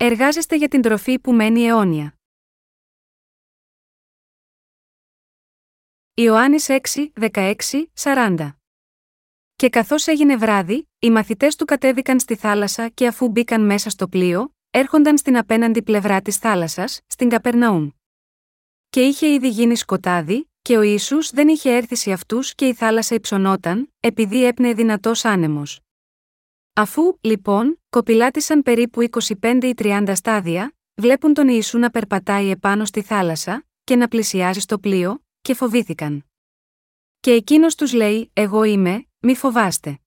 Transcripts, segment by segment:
Εργάζεστε για την τροφή που μένει αιώνια. Ιωάννης 6, 16, 40 Και καθώς έγινε βράδυ, οι μαθητές του κατέβηκαν στη θάλασσα και αφού μπήκαν μέσα στο πλοίο, έρχονταν στην απέναντι πλευρά της θάλασσας, στην Καπερναούμ. Και είχε ήδη γίνει σκοτάδι, και ο Ιησούς δεν είχε έρθει σε αυτούς και η θάλασσα υψωνόταν, επειδή έπνεε δυνατός άνεμος. Αφού, λοιπόν, κοπηλάτησαν περίπου 25 ή 30 στάδια, βλέπουν τον Ιησού να περπατάει επάνω στη θάλασσα και να πλησιάζει στο πλοίο, και φοβήθηκαν. Και εκείνος τους λέει «Εγώ είμαι, μη φοβάστε».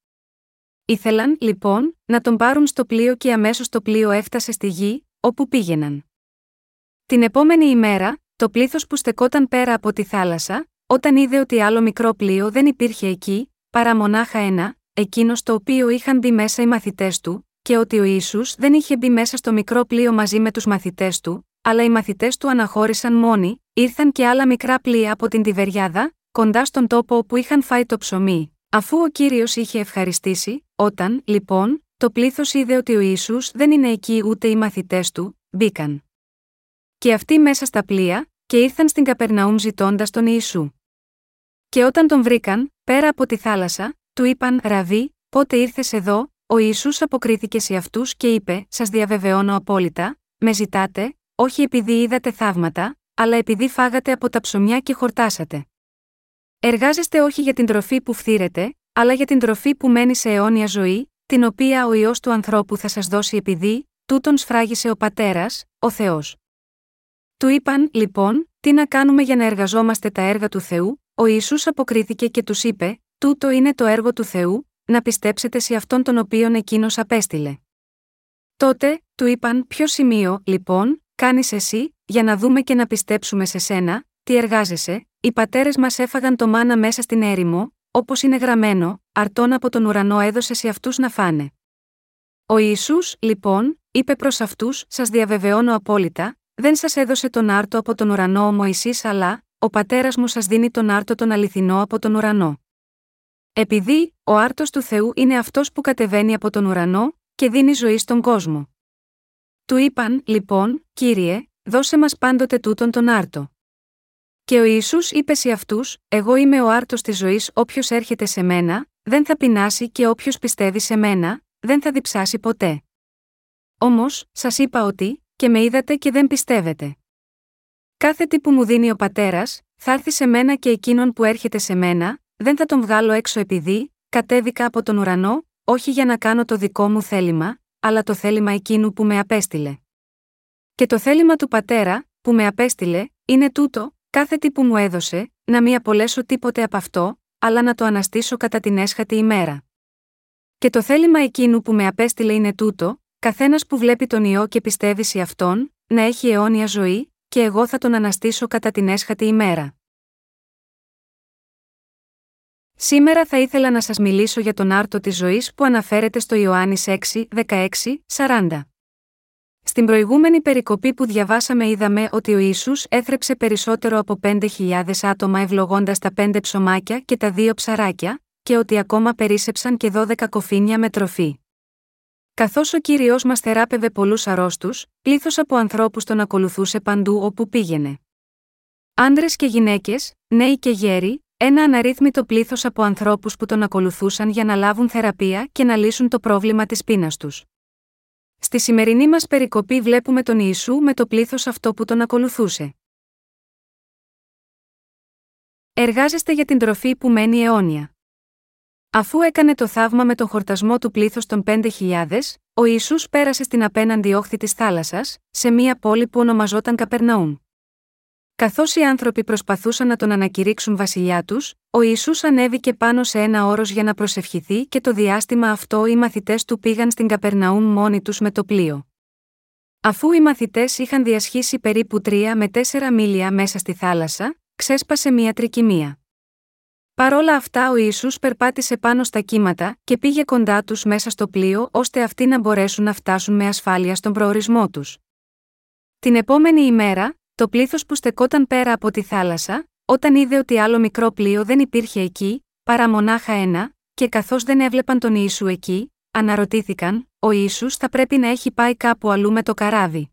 Ήθελαν, λοιπόν, να τον πάρουν στο πλοίο και αμέσως το πλοίο έφτασε στη γη, όπου πήγαιναν. Την επόμενη ημέρα, το πλήθος που στεκόταν πέρα από τη θάλασσα, όταν είδε ότι άλλο μικρό πλοίο δεν υπήρχε εκεί, παρά μονάχα ένα, εκείνος το οποίο είχαν μπει μέσα οι μαθητές του, και ότι ο Ισού δεν είχε μπει μέσα στο μικρό πλοίο μαζί με τους μαθητές του, αλλά οι μαθητές του αναχώρησαν μόνοι, ήρθαν και άλλα μικρά πλοία από την Τιβεριάδα, κοντά στον τόπο όπου είχαν φάει το ψωμί. Αφού ο κύριος είχε ευχαριστήσει, όταν, λοιπόν, το πλήθος είδε ότι ο Ισού δεν είναι εκεί ούτε οι μαθητές του, μπήκαν. Και αυτοί μέσα στα πλοία, και ήρθαν στην Καπερναούμ ζητώντας τον Ιησού. Και όταν τον βρήκαν, πέρα από τη θάλασσα, του είπαν: Ραβί, πότε ήρθες εδώ, ο Ιησούς αποκρίθηκε σε αυτούς και είπε: Σας διαβεβαιώνω απόλυτα, με ζητάτε, όχι επειδή είδατε θαύματα, αλλά επειδή φάγατε από τα ψωμιά και χορτάσατε. Εργάζεστε όχι για την τροφή που φθήρετε, αλλά για την τροφή που μένει σε αιώνια ζωή, την οποία ο ιό του ανθρώπου θα σας δώσει επειδή, τούτον σφράγισε ο πατέρας, ο Θεός. Του είπαν, λοιπόν, τι να κάνουμε για να εργαζόμαστε τα έργα του Θεού, ο Ισού αποκρίθηκε και τους είπε: Τούτο είναι το έργο του Θεού, να πιστέψετε σε αυτόν τον οποίον εκείνος απέστειλε. Τότε, του είπαν: Ποιο σημείο, λοιπόν, κάνεις εσύ, για να δούμε και να πιστέψουμε σε σένα, τι εργάζεσαι, οι πατέρες μας έφαγαν το μάνα μέσα στην έρημο, όπως είναι γραμμένο, αρτών από τον ουρανό έδωσε σε αυτούς να φάνε. Ο Ιησούς, λοιπόν, είπε προς αυτούς: Σας διαβεβαιώνω απόλυτα, δεν σας έδωσε τον άρτο από τον ουρανό ο Μωυσής αλλά, ο πατέρας μου σας δίνει τον άρτο τον αληθινό από τον ουρανό. Επειδή, ο άρτος του Θεού είναι αυτός που κατεβαίνει από τον ουρανό, και δίνει ζωή στον κόσμο. Του είπαν, λοιπόν, κύριε, δώσε μας πάντοτε τούτον τον άρτο. Και ο Ιησούς είπε σε αυτούς: Εγώ είμαι ο άρτος της ζωής, όποιος έρχεται σε μένα, δεν θα πεινάσει και όποιος πιστεύει σε μένα, δεν θα διψάσει ποτέ. Όμως, σας είπα ότι, και με είδατε και δεν πιστεύετε. Κάθε τι που μου δίνει ο πατέρας, θα έρθει σε μένα και εκείνον που έρχεται σε μένα, δεν θα τον βγάλω έξω επειδή, κατέβηκα από τον ουρανό, όχι για να κάνω το δικό μου θέλημα, αλλά το θέλημα εκείνου που με απέστειλε. Και το θέλημα του πατέρα, που με απέστειλε, είναι τούτο, κάθε τι που μου έδωσε, να μην απολέσω τίποτε από αυτό, αλλά να το αναστήσω κατά την έσχατη ημέρα. Και το θέλημα εκείνου που με απέστειλε είναι τούτο, Καθένας που βλέπει τον ιό και πιστεύει σε αυτόν, να έχει αιώνια ζωή, και εγώ θα τον αναστήσω κατά την έσχατη ημέρα. Σήμερα θα ήθελα να σας μιλήσω για τον άρτο της ζωής που αναφέρεται στο Ιωάννης 6, 16, 40. Στην προηγούμενη περικοπή που διαβάσαμε είδαμε ότι ο Ιησούς έθρεψε περισσότερο από 5.000 άτομα ευλογώντας τα πέντε ψωμάκια και τα δύο ψαράκια, και ότι ακόμα περίσεψαν και 12 κοφίνια με τροφή. Καθώς ο κύριο μας θεράπευε πολλούς αρρώστους, πλήθος από ανθρώπους τον ακολουθούσε παντού όπου πήγαινε. Άντρες και γυναίκες, νέοι και γέροι, ένα αναρρύθμιτο πλήθος από ανθρώπους που τον ακολουθούσαν για να λάβουν θεραπεία και να λύσουν το πρόβλημα της πείνας τους. Στη σημερινή μας περικοπή βλέπουμε τον Ιησού με το πλήθος αυτό που τον ακολουθούσε. Εργάζεστε για την τροφή που μένει αιώνια. Αφού έκανε το θαύμα με τον χορτασμό του πλήθου των 5.000, ο Ισού πέρασε στην απέναντι όχθη της θάλασσας, σε μία πόλη που ονομαζόταν Καπερναούμ. Καθώς οι άνθρωποι προσπαθούσαν να τον ανακηρύξουν βασιλιά τους, ο Ισού ανέβηκε πάνω σε ένα όρος για να προσευχηθεί και το διάστημα αυτό οι μαθητές του πήγαν στην Καπερναούμ μόνοι τους με το πλοίο. Αφού οι μαθητές είχαν διασχίσει περίπου 3 με 4 μίλια μέσα στη θάλασσα, ξέσπασε μία τρικυμία. Παρ' όλα αυτά ο Ιησούς περπάτησε πάνω στα κύματα και πήγε κοντά τους μέσα στο πλοίο ώστε αυτοί να μπορέσουν να φτάσουν με ασφάλεια στον προορισμό τους. Την επόμενη ημέρα, το πλήθος που στεκόταν πέρα από τη θάλασσα, όταν είδε ότι άλλο μικρό πλοίο δεν υπήρχε εκεί, παρά μονάχα ένα, και καθώς δεν έβλεπαν τον Ιησού εκεί, αναρωτήθηκαν, ο Ιησούς θα πρέπει να έχει πάει κάπου αλλού με το καράβι.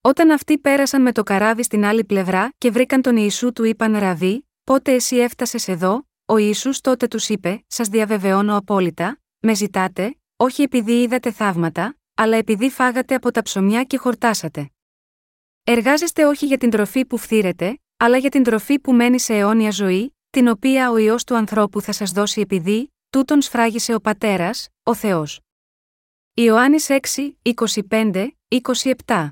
Όταν αυτοί πέρασαν με το καράβι στην άλλη πλευρά και βρήκαν τον Ιησού, του είπαν Ραβί, πότε εσύ έφτασες εδώ, ο Ιησούς τότε τους είπε: Σας διαβεβαιώνω απόλυτα, με ζητάτε, όχι επειδή είδατε θαύματα, αλλά επειδή φάγατε από τα ψωμιά και χορτάσατε. Εργάζεστε όχι για την τροφή που φθήρετε, αλλά για την τροφή που μένει σε αιώνια ζωή, την οποία ο ιό του ανθρώπου θα σας δώσει επειδή, τούτον σφράγισε ο πατέρας, ο Θεός. Ιωάννης 6, 25, 27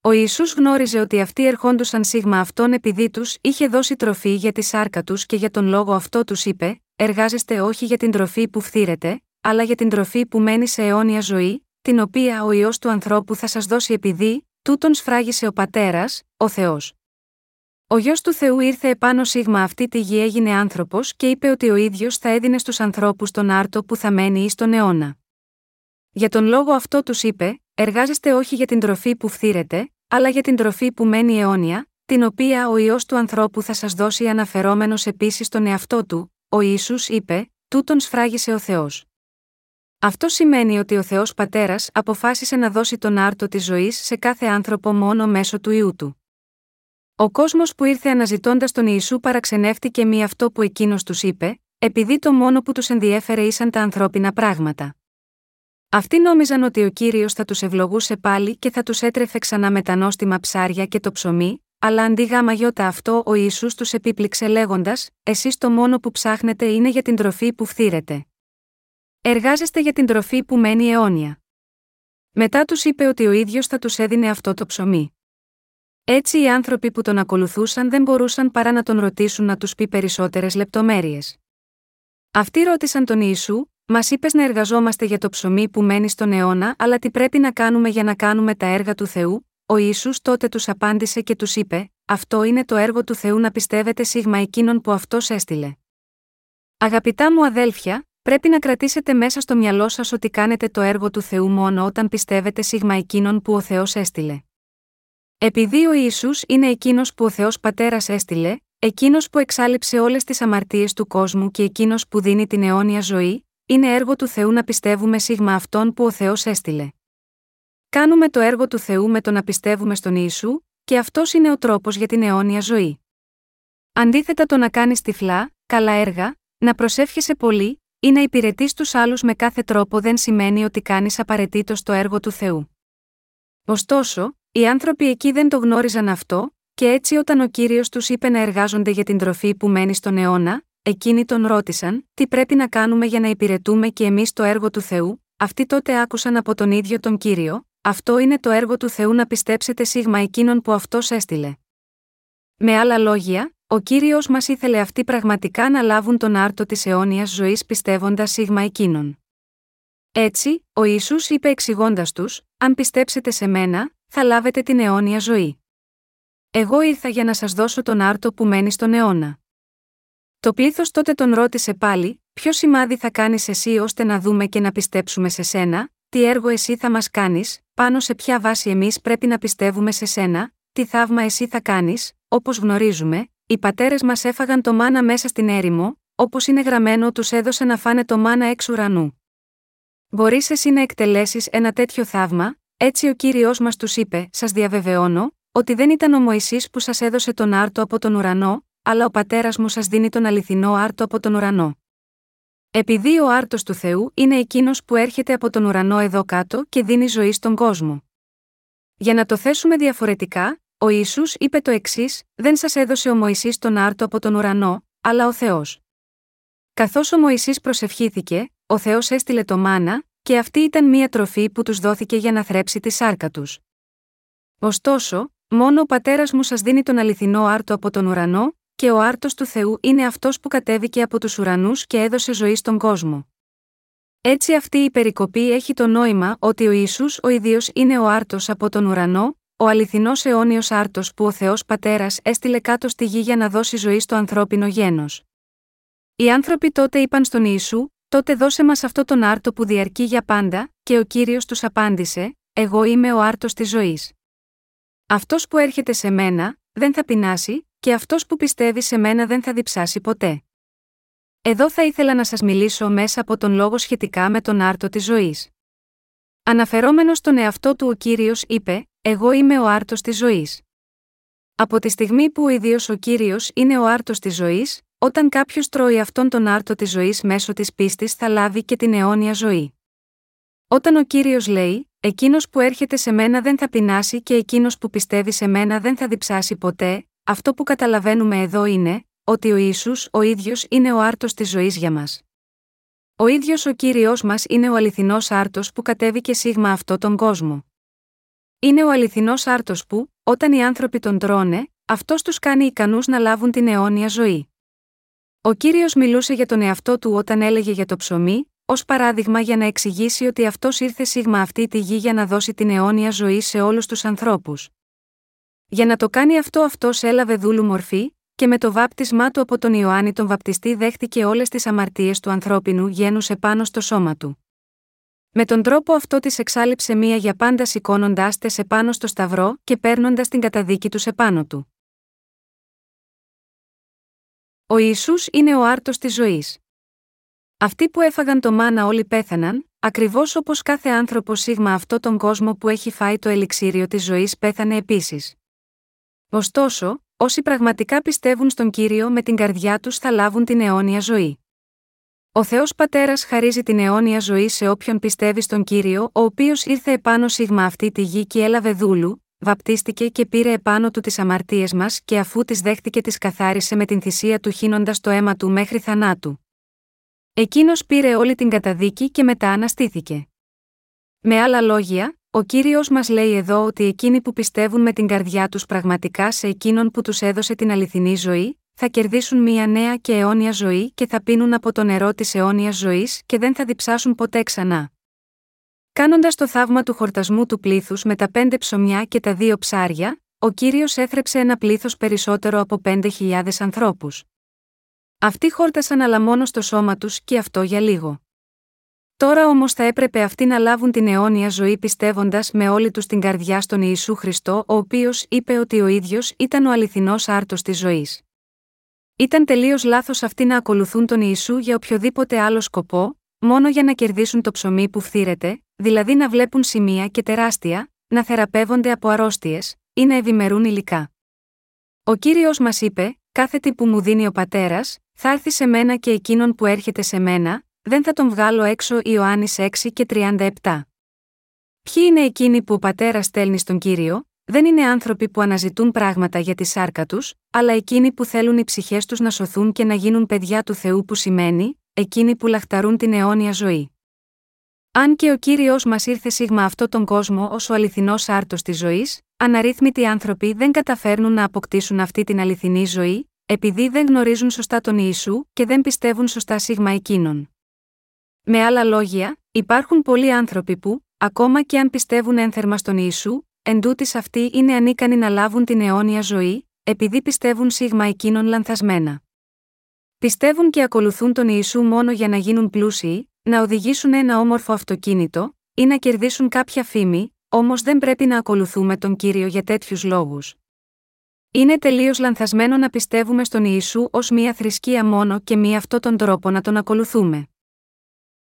ο Ιησούς γνώριζε ότι αυτοί ερχόντουσαν σίγμα αυτόν επειδή τους είχε δώσει τροφή για τη σάρκα τους και για τον λόγο αυτό τους είπε: Εργάζεστε όχι για την τροφή που φθήρετε, αλλά για την τροφή που μένει σε αιώνια ζωή, την οποία ο ιό του ανθρώπου θα σας δώσει επειδή, τούτον σφράγισε ο πατέρας, ο Θεός. Ο γιο του Θεού ήρθε επάνω σίγμα αυτή τη γη έγινε άνθρωπος και είπε ότι ο ίδιος θα έδινε στους ανθρώπους τον άρτο που θα μένει εις τον αιώνα. Για τον λόγο αυτό τους είπε: Εργάζεστε όχι για την τροφή που φθήρετε, αλλά για την τροφή που μένει αιώνια, την οποία ο ιό του ανθρώπου θα σας δώσει αναφερόμενος επίσης στον εαυτό του, ο Ισού είπε: Τούτον σφράγισε ο Θεός. Αυτό σημαίνει ότι ο Θεός Πατέρας αποφάσισε να δώσει τον άρτο της ζωής σε κάθε άνθρωπο μόνο μέσω του ιού του. Ο κόσμος που ήρθε αναζητώντας τον Ιησού παραξενεύτηκε μη αυτό που εκείνος τους είπε, επειδή το μόνο που τους ενδιέφερε ήσαν τα ανθρώπινα πράγματα. Αυτοί νόμιζαν ότι ο κύριος θα τους ευλογούσε πάλι και θα τους έτρεφε ξανά με τα νόστιμα ψάρια και το ψωμί, αλλά αντί γάμα γιώτα αυτό ο Ισού τους επίπληξε λέγοντας: Εσείς το μόνο που ψάχνετε είναι για την τροφή που φθήρετε. Εργάζεστε για την τροφή που μένει αιώνια. Μετά τους είπε ότι ο ίδιος θα τους έδινε αυτό το ψωμί. Έτσι οι άνθρωποι που τον ακολουθούσαν δεν μπορούσαν παρά να τον ρωτήσουν να τους πει περισσότερες λεπτομέρειες. Αυτοί ρώτησαν τον Ιησού, Μας είπες να εργαζόμαστε για το ψωμί που μένει στον αιώνα, αλλά τι πρέπει να κάνουμε για να κάνουμε τα έργα του Θεού; Ο Ισού τότε τους απάντησε και τους είπε: Αυτό είναι το έργο του Θεού να πιστεύετε σίγμα εκείνον που αυτός έστειλε. Αγαπητά μου αδέλφια, πρέπει να κρατήσετε μέσα στο μυαλό σας ότι κάνετε το έργο του Θεού μόνο όταν πιστεύετε σίγμα εκείνον που ο Θεός έστειλε. Επειδή ο Ιησούς είναι εκείνος που ο Θεός Πατέρας έστειλε, εκείνος που εξάλληψε όλες τις αμαρτίες του κόσμου και εκείνος που δίνει την αιώνια ζωή, είναι έργο του Θεού να πιστεύουμε σίγμα αυτόν που ο Θεός έστειλε. Κάνουμε το έργο του Θεού με το να πιστεύουμε στον Ιησού, και αυτός είναι ο τρόπος για την αιώνια ζωή. Αντίθετα το να κάνεις τυφλά, καλά έργα, να προσεύχεσαι πολύ, ή να υπηρετείς τους άλλους με κάθε τρόπο δεν σημαίνει ότι κάνεις απαραίτητο το έργο του Θεού. Ωστόσο, οι άνθρωποι εκεί δεν το γνώριζαν αυτό, και έτσι όταν ο κύριος τους είπε να εργάζονται για την τροφή που μένει στον αιώνα, Εκείνοι τον ρώτησαν, τι πρέπει να κάνουμε για να υπηρετούμε και εμείς το έργο του Θεού, αυτοί τότε άκουσαν από τον ίδιο τον κύριο, αυτό είναι το έργο του Θεού να πιστέψετε σίγμα εκείνον που αυτός έστειλε. Με άλλα λόγια, ο κύριος μας ήθελε αυτοί πραγματικά να λάβουν τον άρτο της αιώνιας ζωής πιστεύοντας σίγμα εκείνον. Έτσι, ο Ισού είπε εξηγώντας τους: Αν πιστέψετε σε μένα, θα λάβετε την αιώνια ζωή. Εγώ ήρθα για να σας δώσω τον άρτο που μένει στον αιώνα. Το πλήθος τότε τον ρώτησε πάλι, Ποιο σημάδι θα κάνεις εσύ ώστε να δούμε και να πιστέψουμε σε σένα, τι έργο εσύ θα μας κάνεις, πάνω σε ποια βάση εμείς πρέπει να πιστεύουμε σε σένα, τι θαύμα εσύ θα κάνεις, όπως γνωρίζουμε, οι πατέρες μας έφαγαν το μάνα μέσα στην έρημο, όπως είναι γραμμένο τους έδωσε να φάνε το μάνα εξ ουρανού. Μπορείς εσύ να εκτελέσεις ένα τέτοιο θαύμα, έτσι ο κύριος μας τους είπε: Σας διαβεβαιώνω, ότι δεν ήταν ο Μωυσής που σας έδωσε τον άρτο από τον ουρανό, αλλά ο πατέρας μου σας δίνει τον αληθινό άρτο από τον ουρανό. Επειδή ο άρτος του Θεού είναι εκείνος που έρχεται από τον ουρανό εδώ κάτω και δίνει ζωή στον κόσμο. Για να το θέσουμε διαφορετικά, ο Ιησούς είπε το εξής: Δεν σας έδωσε ο Μωυσής τον άρτο από τον ουρανό, αλλά ο Θεός. Καθώς ο Μωυσής προσευχήθηκε, ο Θεός έστειλε το μάνα, και αυτή ήταν μία τροφή που τους δόθηκε για να θρέψει τη σάρκα τους. Ωστόσο, μόνο ο πατέρας μου σας δίνει τον αληθινό άρτο από τον ουρανό, και ο άρτος του Θεού είναι αυτός που κατέβηκε από τους ουρανούς και έδωσε ζωή στον κόσμο. Έτσι αυτή η περικοπή έχει το νόημα ότι ο Ισού ο ίδιο είναι ο άρτος από τον ουρανό, ο αληθινός αιώνιος άρτος που ο Θεός Πατέρας έστειλε κάτω στη γη για να δώσει ζωή στο ανθρώπινο γένος. Οι άνθρωποι τότε είπαν στον Ιησού, τότε δώσε μας αυτό τον άρτο που διαρκεί για πάντα, και ο κύριος τους απάντησε, Εγώ είμαι ο άρτος της ζωής. Αυτός που έρχεται σε μένα, δεν θα πεινάσει, και αυτός που πιστεύει σε μένα δεν θα διψάσει ποτέ. Εδώ θα ήθελα να σας μιλήσω μέσα από τον λόγο σχετικά με τον άρτο της ζωής. Αναφερόμενος στον εαυτό του ο κύριος είπε: Εγώ είμαι ο άρτος της ζωής. Από τη στιγμή που ο ίδιο ο κύριος είναι ο άρτος της ζωής, όταν κάποιος τρώει αυτόν τον άρτο της ζωής μέσω της πίστης θα λάβει και την αιώνια ζωή. Όταν ο κύριος λέει: Εκείνος που έρχεται σε μένα δεν θα πεινάσει και εκείνος που πιστεύει σε μένα δεν θα διψάσει ποτέ, αυτό που καταλαβαίνουμε εδώ είναι, ότι ο Ιησούς ο ίδιος είναι ο άρτος της ζωής για μας. Ο ίδιος ο Κύριος μας είναι ο αληθινός άρτος που κατέβηκε σίγμα αυτό τον κόσμο. Είναι ο αληθινός άρτος που, όταν οι άνθρωποι τον τρώνε, αυτός τους κάνει ικανούς να λάβουν την αιώνια ζωή. Ο Κύριος μιλούσε για τον εαυτό του όταν έλεγε για το ψωμί, ως παράδειγμα για να εξηγήσει ότι αυτός ήρθε σίγμα αυτή τη γη για να δώσει την αιώνια ζωή σε όλους τους ανθρώπους. Για να το κάνει αυτό αυτός έλαβε δούλου μορφή, και με το βάπτισμά του από τον Ιωάννη τον βαπτιστή δέχτηκε όλες τις αμαρτίες του ανθρώπινου γένους επάνω στο σώμα του. Με τον τρόπο αυτό της εξάλληψε μία για πάντα σηκώνοντάς τες επάνω στο σταυρό και παίρνοντας την καταδίκη τους επάνω του. Ο Ιησούς είναι ο άρτος της ζωής. Αυτοί που έφαγαν το μάνα όλοι πέθαναν, ακριβώς όπως κάθε άνθρωπος σίγμα αυτό τον κόσμο που έχει φάει το ελιξίριο της ζωής πέθανε επίσης. Ωστόσο, όσοι πραγματικά πιστεύουν στον κύριο με την καρδιά τους θα λάβουν την αιώνια ζωή. Ο Θεός Πατέρας χαρίζει την αιώνια ζωή σε όποιον πιστεύει στον κύριο, ο οποίος ήρθε επάνω σίγμα αυτή τη γη και έλαβε δούλου, βαπτίστηκε και πήρε επάνω του τις αμαρτίες μας και αφού τις δέχτηκε τις καθάρισε με την θυσία του χύνοντας το αίμα του μέχρι θανάτου. Εκείνος πήρε όλη την καταδίκη και μετά αναστήθηκε. Με άλλα λόγια, ο κύριος μας λέει εδώ ότι εκείνοι που πιστεύουν με την καρδιά τους πραγματικά σε εκείνον που τους έδωσε την αληθινή ζωή, θα κερδίσουν μια νέα και αιώνια ζωή και θα πίνουν από το νερό της αιώνιας ζωής και δεν θα διψάσουν ποτέ ξανά. Κάνοντας το θαύμα του χορτασμού του πλήθους με τα πέντε ψωμιά και τα δύο ψάρια, ο κύριος έθρεψε ένα πλήθος περισσότερο από πέντε χιλιάδες ανθρώπους. Αυτοί χόρτασαν αλλά μόνο στο σώμα τους και αυτό για λίγο. Τώρα όμως θα έπρεπε αυτοί να λάβουν την αιώνια ζωή πιστεύοντας με όλη τους την καρδιά στον Ιησού Χριστό, ο οποίος είπε ότι ο ίδιος ήταν ο αληθινός άρτος της ζωής. Ήταν τελείως λάθος αυτοί να ακολουθούν τον Ιησού για οποιοδήποτε άλλο σκοπό, μόνο για να κερδίσουν το ψωμί που φθήρεται, δηλαδή να βλέπουν σημεία και τεράστια, να θεραπεύονται από αρρώστιες, ή να ευημερούν υλικά. Ο κύριος μας είπε: Κάθε τι που μου δίνει ο πατέρας, θα έρθει σε μένα και εκείνον που έρχεται σε μένα, δεν θα τον βγάλω έξω Ιωάννης 6 και 37. Ποιοι είναι εκείνοι που ο πατέρας στέλνει στον κύριο, δεν είναι άνθρωποι που αναζητούν πράγματα για τη σάρκα τους, αλλά εκείνοι που θέλουν οι ψυχές τους να σωθούν και να γίνουν παιδιά του Θεού που σημαίνει, εκείνοι που λαχταρούν την αιώνια ζωή. Αν και ο κύριος μας ήρθε σίγμα αυτό τον κόσμο ως ο αληθινός άρτος της ζωής, αναρρύθμιτοι άνθρωποι δεν καταφέρνουν να αποκτήσουν αυτή την αληθινή ζωή, επειδή δεν γνωρίζουν σωστά τον Ιησού και δεν πιστεύουν σωστά σίγμα εκείνον. Με άλλα λόγια, υπάρχουν πολλοί άνθρωποι που, ακόμα και αν πιστεύουν ένθερμα στον Ιησού, εν αυτοί είναι ανίκανοι να λάβουν την αιώνια ζωή, επειδή πιστεύουν σίγμα εκείνον λανθασμένα. Πιστεύουν και ακολουθούν τον Ιησού μόνο για να γίνουν πλούσιοι, να οδηγήσουν ένα όμορφο αυτοκίνητο, ή να κερδίσουν κάποια φήμη, όμως δεν πρέπει να ακολουθούμε τον κύριο για τέτοιους λόγους. Είναι τελείως λανθασμένο να πιστεύουμε στον Ιησού ως μία θρησκεία μόνο και μη αυτόν τον τρόπο να τον ακολουθούμε.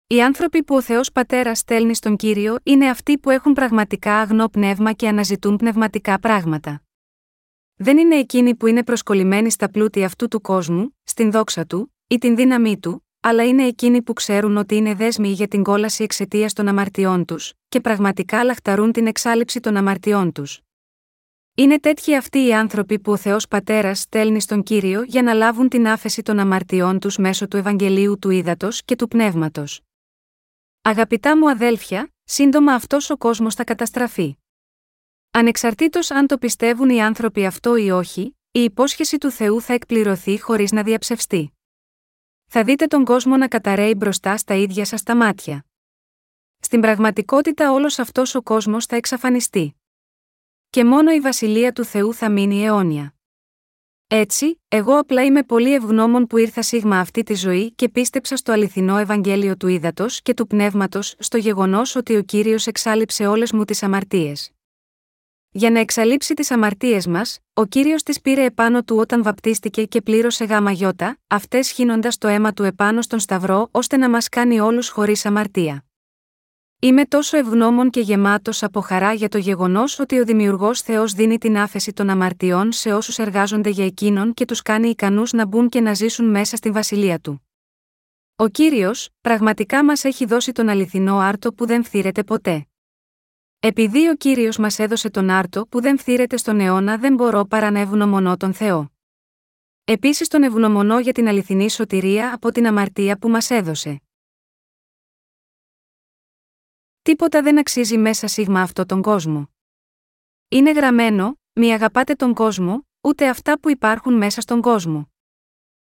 Οι άνθρωποι που ο Θεός Πατέρας στέλνει στον κύριο είναι αυτοί που έχουν πραγματικά αγνό πνεύμα και αναζητούν πνευματικά πράγματα. Δεν είναι εκείνοι που είναι προσκολλημένοι στα πλούτη αυτού του κόσμου, στην δόξα του, ή την δύναμή του, αλλά είναι εκείνοι που ξέρουν ότι είναι δέσμοι για την κόλαση εξαιτίας των αμαρτιών τους, και πραγματικά λαχταρούν την εξάλληψη των αμαρτιών τους. Είναι τέτοιοι αυτοί οι άνθρωποι που ο Θεός Πατέρας στέλνει στον κύριο για να λάβουν την άφεση των αμαρτιών τους μέσω του Ευαγγελίου του Ήδατος και του Πνεύματος. Αγαπητά μου αδέλφια, σύντομα αυτός ο κόσμος θα καταστραφεί. Ανεξαρτήτως αν το πιστεύουν οι άνθρωποι αυτό ή όχι, η υπόσχεση του Θεού θα εκπληρωθεί χωρίς να διαψευστεί. Θα δείτε τον κόσμο να καταραίει μπροστά στα ίδια σας τα μάτια. Στην πραγματικότητα όλος αυτός ο κόσμος θα εξαφανιστεί. Και μόνο η βασιλεία του Θεού θα μείνει αιώνια. Έτσι, εγώ απλά είμαι πολύ ευγνώμων που ήρθα σίγμα αυτή τη ζωή και πίστεψα στο αληθινό Ευαγγέλιο του Ήδατος και του Πνεύματος, στο γεγονός ότι ο κύριος εξάλληψε όλες μου τις αμαρτίες. Για να εξαλείψει τις αμαρτίες μας, ο κύριος τις πήρε επάνω του όταν βαπτίστηκε και πλήρωσε γάμα γιώτα, αυτές χύνοντας το αίμα του επάνω στον Σταυρό ώστε να μας κάνει όλους χωρίς αμαρτία. Είμαι τόσο ευγνώμων και γεμάτος από χαρά για το γεγονός ότι ο Δημιουργός Θεός δίνει την άφεση των αμαρτιών σε όσους εργάζονται για εκείνον και τους κάνει ικανούς να μπουν και να ζήσουν μέσα στην βασιλεία του. Ο κύριος, πραγματικά μας έχει δώσει τον αληθινό άρτο που δεν φθήρεται ποτέ. Επειδή ο κύριος μας έδωσε τον άρτο που δεν φθήρεται στον αιώνα, δεν μπορώ παρά να ευγνωμονώ τον Θεό. Επίσης τον ευγνωμονώ για την αληθινή σωτηρία από την αμαρτία που μας έδωσε. Τίποτα δεν αξίζει μέσα σίγμα αυτό τον κόσμο. Είναι γραμμένο, μη αγαπάτε τον κόσμο, ούτε αυτά που υπάρχουν μέσα στον κόσμο.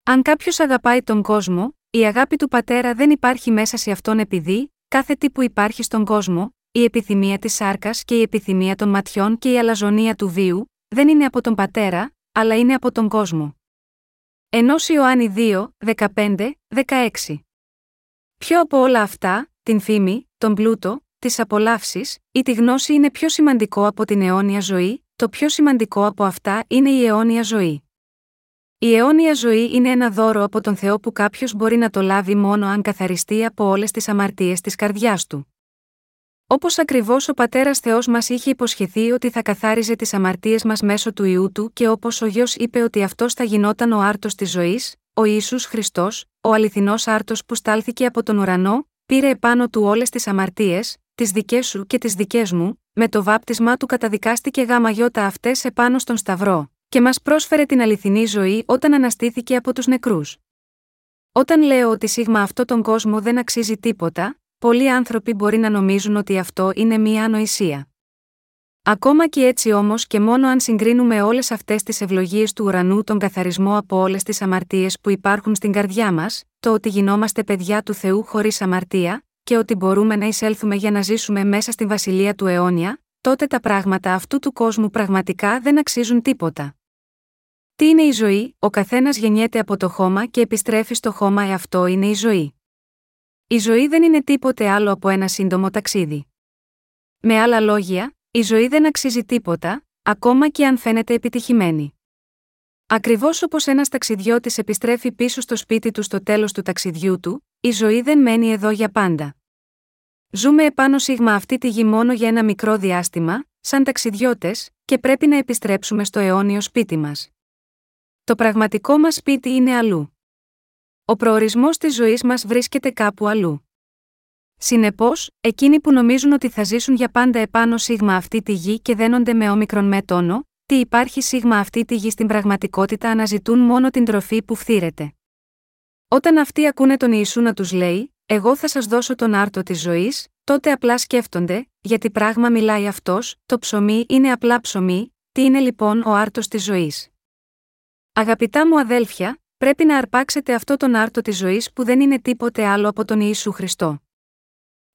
Αν κάποιος αγαπάει τον κόσμο, η αγάπη του πατέρα δεν υπάρχει μέσα σε αυτόν επειδή, κάθε τι που υπάρχει στον κόσμο, η επιθυμία της σάρκας και η επιθυμία των ματιών και η αλαζονία του βίου, δεν είναι από τον πατέρα, αλλά είναι από τον κόσμο. Ενός Ιωάννη 2, 15, 16. Πιο από όλα αυτά, την φήμη, τον πλούτο, τις απολαύσεις ή τη γνώση είναι πιο σημαντικό από την αιώνια ζωή, το πιο σημαντικό από αυτά είναι η αιώνια ζωή. Η αιώνια ζωή είναι ένα δώρο από τον Θεό που κάποιος μπορεί να το λάβει μόνο αν καθαριστεί από όλες τις αμαρτίες της καρδιάς του. Όπως ακριβώς ο πατέρας Θεός μας είχε υποσχεθεί ότι θα καθάριζε τις αμαρτίες μας μέσω του ιού του και όπως ο γιος είπε ότι αυτός θα γινόταν ο άρτος της ζωής, ο Ισού Χριστός, ο αληθινός άρτος που στάλθηκε από τον ουρανό, πήρε επάνω του όλες τις αμαρτίες, τις δικές σου και τις δικές μου, με το βάπτισμά του καταδικάστηκε γάμα γιώτα αυτές επάνω στον Σταυρό, και μας πρόσφερε την αληθινή ζωή όταν αναστήθηκε από τους νεκρούς. Όταν λέω ότι σίγμα αυτό τον κόσμο δεν αξίζει τίποτα, πολλοί άνθρωποι μπορεί να νομίζουν ότι αυτό είναι μία ανοησία. Ακόμα και έτσι όμως και μόνο αν συγκρίνουμε όλες αυτές τις ευλογίες του ουρανού τον καθαρισμό από όλες τις αμαρτίες που υπάρχουν στην καρδιά μας, το ότι γινόμαστε παιδιά του Θεού χωρίς αμαρτία, και ότι μπορούμε να εισέλθουμε για να ζήσουμε μέσα στην βασιλεία του αιώνια, τότε τα πράγματα αυτού του κόσμου πραγματικά δεν αξίζουν τίποτα. Τι είναι η ζωή, ο καθένας γεννιέται από το χώμα και επιστρέφει στο χώμα, εαυτό είναι η ζωή. Η ζωή δεν είναι τίποτε άλλο από ένα σύντομο ταξίδι. Με άλλα λόγια, η ζωή δεν αξίζει τίποτα, ακόμα και αν φαίνεται επιτυχημένη. Ακριβώς όπως ένας ταξιδιώτης επιστρέφει πίσω στο σπίτι του στο τέλος του ταξιδιού του, η ζωή δεν μένει εδώ για πάντα. Ζούμε επάνω σίγμα αυτή τη γη μόνο για ένα μικρό διάστημα, σαν ταξιδιώτες, και πρέπει να επιστρέψουμε στο αιώνιο σπίτι μας. Το πραγματικό μας σπίτι είναι αλλού. Ο προορισμός της ζωής μας βρίσκεται κάπου αλλού. Συνεπώς, εκείνοι που νομίζουν ότι θα ζήσουν για πάντα επάνω σίγμα αυτή τη γη και δένονται με όμικρον με τόνο, τι υπάρχει σίγμα αυτή τη γη στην πραγματικότητα αναζητούν μόνο την τροφή που φθήρεται. Όταν αυτοί ακούνε τον Ιησού να τους λέει, Εγώ θα σας δώσω τον άρτο της ζωής, τότε απλά σκέφτονται, γιατί πράγμα μιλάει αυτός, το ψωμί είναι απλά ψωμί, τι είναι λοιπόν ο άρτος της ζωής. Αγαπητά μου αδέλφια, πρέπει να αρπάξετε αυτό τον άρτο της ζωής που δεν είναι τίποτε άλλο από τον Ιησού Χριστό.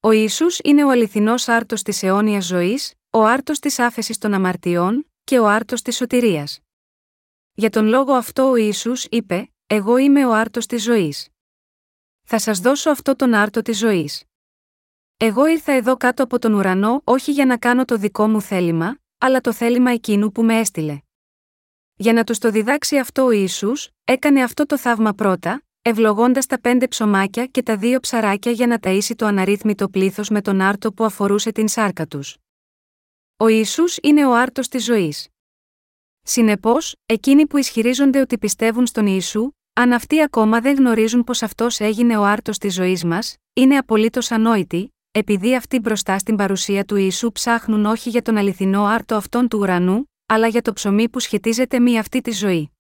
Ο Ιησούς είναι ο αληθινός άρτος της αιώνιας ζωής, ο άρτος της άφεσης των αμαρτιών και ο άρτος της σωτηρίας. Για τον λόγο αυτό ο Ιησούς είπε: Εγώ είμαι ο άρτος της ζωής. Θα σας δώσω αυτό τον άρτο της ζωής. Εγώ ήρθα εδώ κάτω από τον ουρανό όχι για να κάνω το δικό μου θέλημα, αλλά το θέλημα εκείνου που με έστειλε. Για να τους το διδάξει αυτό ο Ισού, έκανε αυτό το θαύμα πρώτα, ευλογώντας τα πέντε ψωμάκια και τα δύο ψαράκια για να ταΐσει το αναρρύθμιτο πλήθος με τον άρτο που αφορούσε την σάρκα τους. Ο Ισού είναι ο άρτος της ζωής. Συνεπώς, εκείνοι που ισχυρίζονται ότι πιστεύουν στον Ιησού, αν αυτοί ακόμα δεν γνωρίζουν πως αυτός έγινε ο άρτος της ζωής μας, είναι απολύτως ανόητοι, επειδή αυτοί μπροστά στην παρουσία του Ιησού ψάχνουν όχι για τον αληθινό άρτο αυτόν του ουρανού, αλλά για το ψωμί που σχετίζεται με αυτή τη ζωή.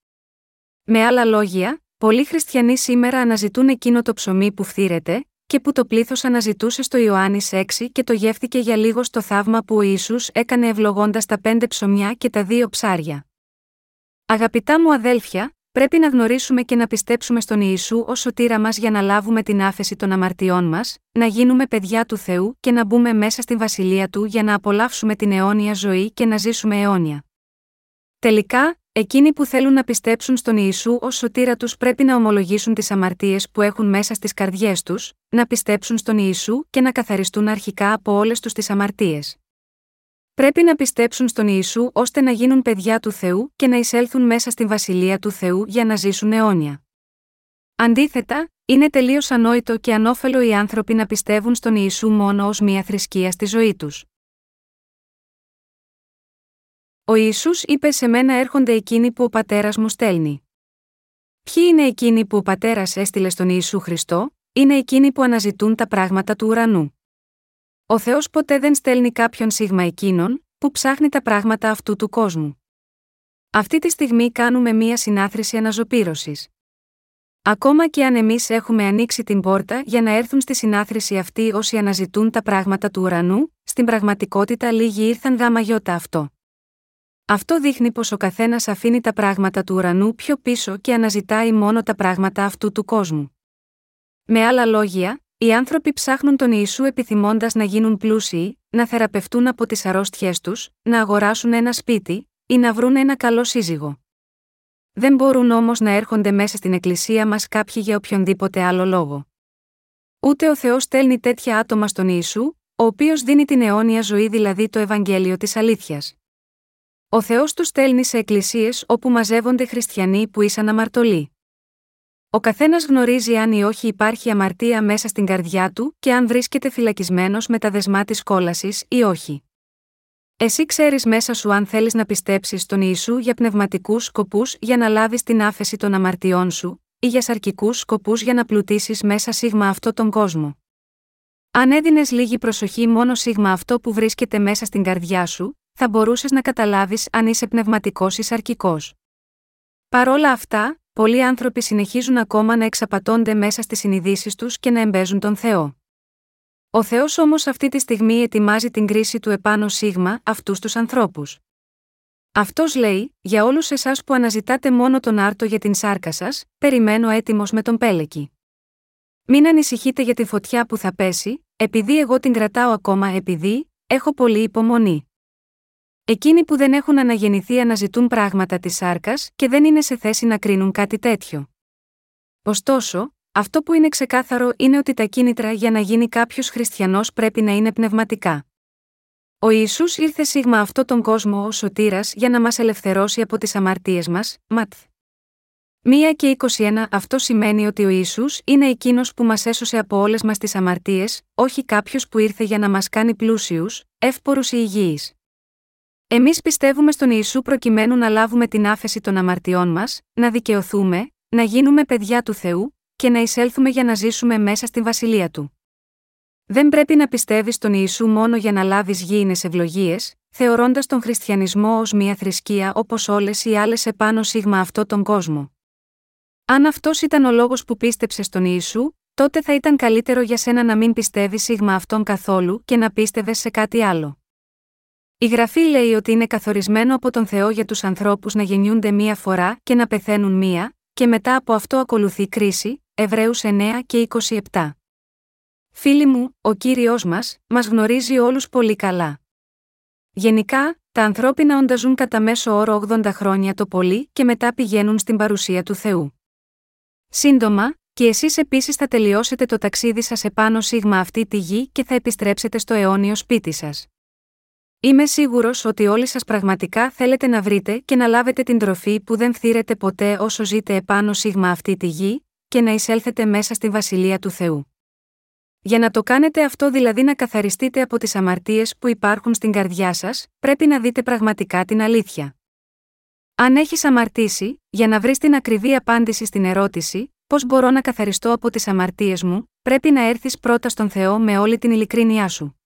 Με άλλα λόγια, πολλοί χριστιανοί σήμερα αναζητούν εκείνο το ψωμί που φθήρεται, και που το πλήθος αναζητούσε στο Ιωάννης 6 και το γεύτηκε για λίγο στο θαύμα που ο Ιησούς έκανε ευλογώντας τα πέντε ψωμιά και τα δύο ψάρια. Αγαπητά μου αδέλφια, πρέπει να γνωρίσουμε και να πιστέψουμε στον Ιησού ως σωτήρα μας για να λάβουμε την άφεση των αμαρτιών μας, να γίνουμε παιδιά του Θεού και να μπούμε μέσα στην βασιλεία του για να απολαύσουμε την αιώνια ζωή και να ζήσουμε αιώνια. Τελικά, εκείνοι που θέλουν να πιστέψουν στον Ιησού ως σωτήρα τους πρέπει να ομολογήσουν τις αμαρτίες που έχουν μέσα στις καρδιές τους, να πιστέψουν στον Ιησού και να καθαριστούν αρχικά από όλες τους τις αμαρτίες. Πρέπει να πιστέψουν στον Ιησού ώστε να γίνουν παιδιά του Θεού και να εισέλθουν μέσα στην βασιλεία του Θεού για να ζήσουν αιώνια. Αντίθετα, είναι τελείως ανόητο και ανώφελο οι άνθρωποι να πιστεύουν στον Ιησού μόνο ως μία θρησκεία στη ζωή τους. Ο Ισού είπε σε μένα έρχονται εκείνοι που ο πατέρας μου στέλνει. Ποιοι είναι εκείνοι που ο πατέρας έστειλε στον Ιησού Χριστό, είναι εκείνοι που αναζητούν τα πράγματα του ουρανού. Ο Θεός ποτέ δεν στέλνει κάποιον σίγμα εκείνων, που ψάχνει τα πράγματα αυτού του κόσμου. Αυτή τη στιγμή κάνουμε μία συνάθρηση αναζωπήρωσης. Ακόμα και αν εμείς έχουμε ανοίξει την πόρτα για να έρθουν στη συνάθρηση αυτή όσοι αναζητούν τα πράγματα του ουρανού, στην πραγματικότητα λίγοι ήρθαν γάμα γιώτα αυτό. Αυτό δείχνει πως ο καθένας αφήνει τα πράγματα του ουρανού πιο πίσω και αναζητάει μόνο τα πράγματα αυτού του κόσμου. Με άλλα λόγια, οι άνθρωποι ψάχνουν τον Ιησού επιθυμώντας να γίνουν πλούσιοι, να θεραπευτούν από τις αρρώστιές τους, να αγοράσουν ένα σπίτι ή να βρουν ένα καλό σύζυγο. Δεν μπορούν όμως να έρχονται μέσα στην εκκλησία μας κάποιοι για οποιονδήποτε άλλο λόγο. Ούτε ο Θεός στέλνει τέτοια άτομα στον Ιησού, ο οποίος δίνει την αιώνια ζωή δηλαδή το Ευαγγέλιο της αλήθειας. Ο Θεός του στέλνει σε εκκλησίες όπου μαζεύονται χριστιανοί που ήσαν αμαρτωλοί. Ο καθένας γνωρίζει αν ή όχι υπάρχει αμαρτία μέσα στην καρδιά του και αν βρίσκεται φυλακισμένος με τα δεσμά της κόλασης ή όχι. Εσύ ξέρεις μέσα σου αν θέλεις να πιστέψεις στον Ιησού για πνευματικούς σκοπούς για να λάβεις την άφεση των αμαρτιών σου, ή για σαρκικούς σκοπούς για να πλουτίσεις μέσα σίγμα αυτό τον κόσμο. Αν έδινες λίγη προσοχή μόνο σίγμα αυτό που βρίσκεται μέσα στην καρδιά σου, θα μπορούσες να καταλάβεις αν είσαι πνευματικός ή σαρκικός. Παρόλα αυτά, πολλοί άνθρωποι συνεχίζουν ακόμα να εξαπατώνται μέσα στις συνειδήσεις τους και να εμπέζουν τον Θεό. Ο Θεός όμως αυτή τη στιγμή ετοιμάζει την κρίση του επάνω σίγμα αυτούς τους ανθρώπους. Αυτός λέει: Για όλους εσάς που αναζητάτε μόνο τον άρτο για την σάρκα σας, περιμένω έτοιμος με τον πέλεκι. Μην ανησυχείτε για τη φωτιά που θα πέσει, επειδή εγώ την κρατάω ακόμα επειδή, έχω πολύ υπομονή. Εκείνοι που δεν έχουν αναγεννηθεί αναζητούν πράγματα της σάρκας και δεν είναι σε θέση να κρίνουν κάτι τέτοιο. Ωστόσο, αυτό που είναι ξεκάθαρο είναι ότι τα κίνητρα για να γίνει κάποιος χριστιανός πρέπει να είναι πνευματικά. Ο Ισού ήρθε σίγμα αυτόν τον κόσμο ως σωτήρας για να μας ελευθερώσει από τις αμαρτίες μας, ματ. 1 και 21 Αυτό σημαίνει ότι ο Ισού είναι εκείνος που μας έσωσε από όλες μας τις αμαρτίες, όχι κάποιος που ήρθε για να μας κάνει πλούσιους, εύπορους ή υγιείς. Εμείς πιστεύουμε στον Ιησού προκειμένου να λάβουμε την άφεση των αμαρτιών μας, να δικαιωθούμε, να γίνουμε παιδιά του Θεού, και να εισέλθουμε για να ζήσουμε μέσα στην βασιλεία του. Δεν πρέπει να πιστεύεις στον Ιησού μόνο για να λάβεις γήινες ευλογίες, θεωρώντας τον χριστιανισμό ως μια θρησκεία όπως όλες οι άλλες επάνω σίγμα αυτό τον κόσμο. Αν αυτός ήταν ο λόγος που πίστεψες στον Ιησού, τότε θα ήταν καλύτερο για σένα να μην πιστεύεις σίγμα αυτόν καθόλου και να πίστευες σε κάτι άλλο. Η γραφή λέει ότι είναι καθορισμένο από τον Θεό για τους ανθρώπους να γεννιούνται μία φορά και να πεθαίνουν μία, και μετά από αυτό ακολουθεί κρίση, Εβραίους 9 και 27. Φίλοι μου, ο κύριος μας, μας γνωρίζει όλους πολύ καλά. Γενικά, τα ανθρώπινα όντα ζουν κατά μέσο όρο 80 χρόνια το πολύ και μετά πηγαίνουν στην παρουσία του Θεού. Σύντομα, και εσείς επίσης θα τελειώσετε το ταξίδι σας επάνω σίγμα αυτή τη γη και θα επιστρέψετε στο αιώνιο σπίτι σας. Είμαι σίγουρος ότι όλοι σας πραγματικά θέλετε να βρείτε και να λάβετε την τροφή που δεν φθήρετε ποτέ όσο ζείτε επάνω σίγμα αυτή τη γη, και να εισέλθετε μέσα στη βασιλεία του Θεού. Για να το κάνετε αυτό δηλαδή να καθαριστείτε από τις αμαρτίες που υπάρχουν στην καρδιά σας, πρέπει να δείτε πραγματικά την αλήθεια. Αν έχεις αμαρτήσει, για να βρεις την ακριβή απάντηση στην ερώτηση, πώς μπορώ να καθαριστώ από τις αμαρτίες μου, πρέπει να έρθεις πρώτα στον Θεό με όλη την ειλικρίνειά σου.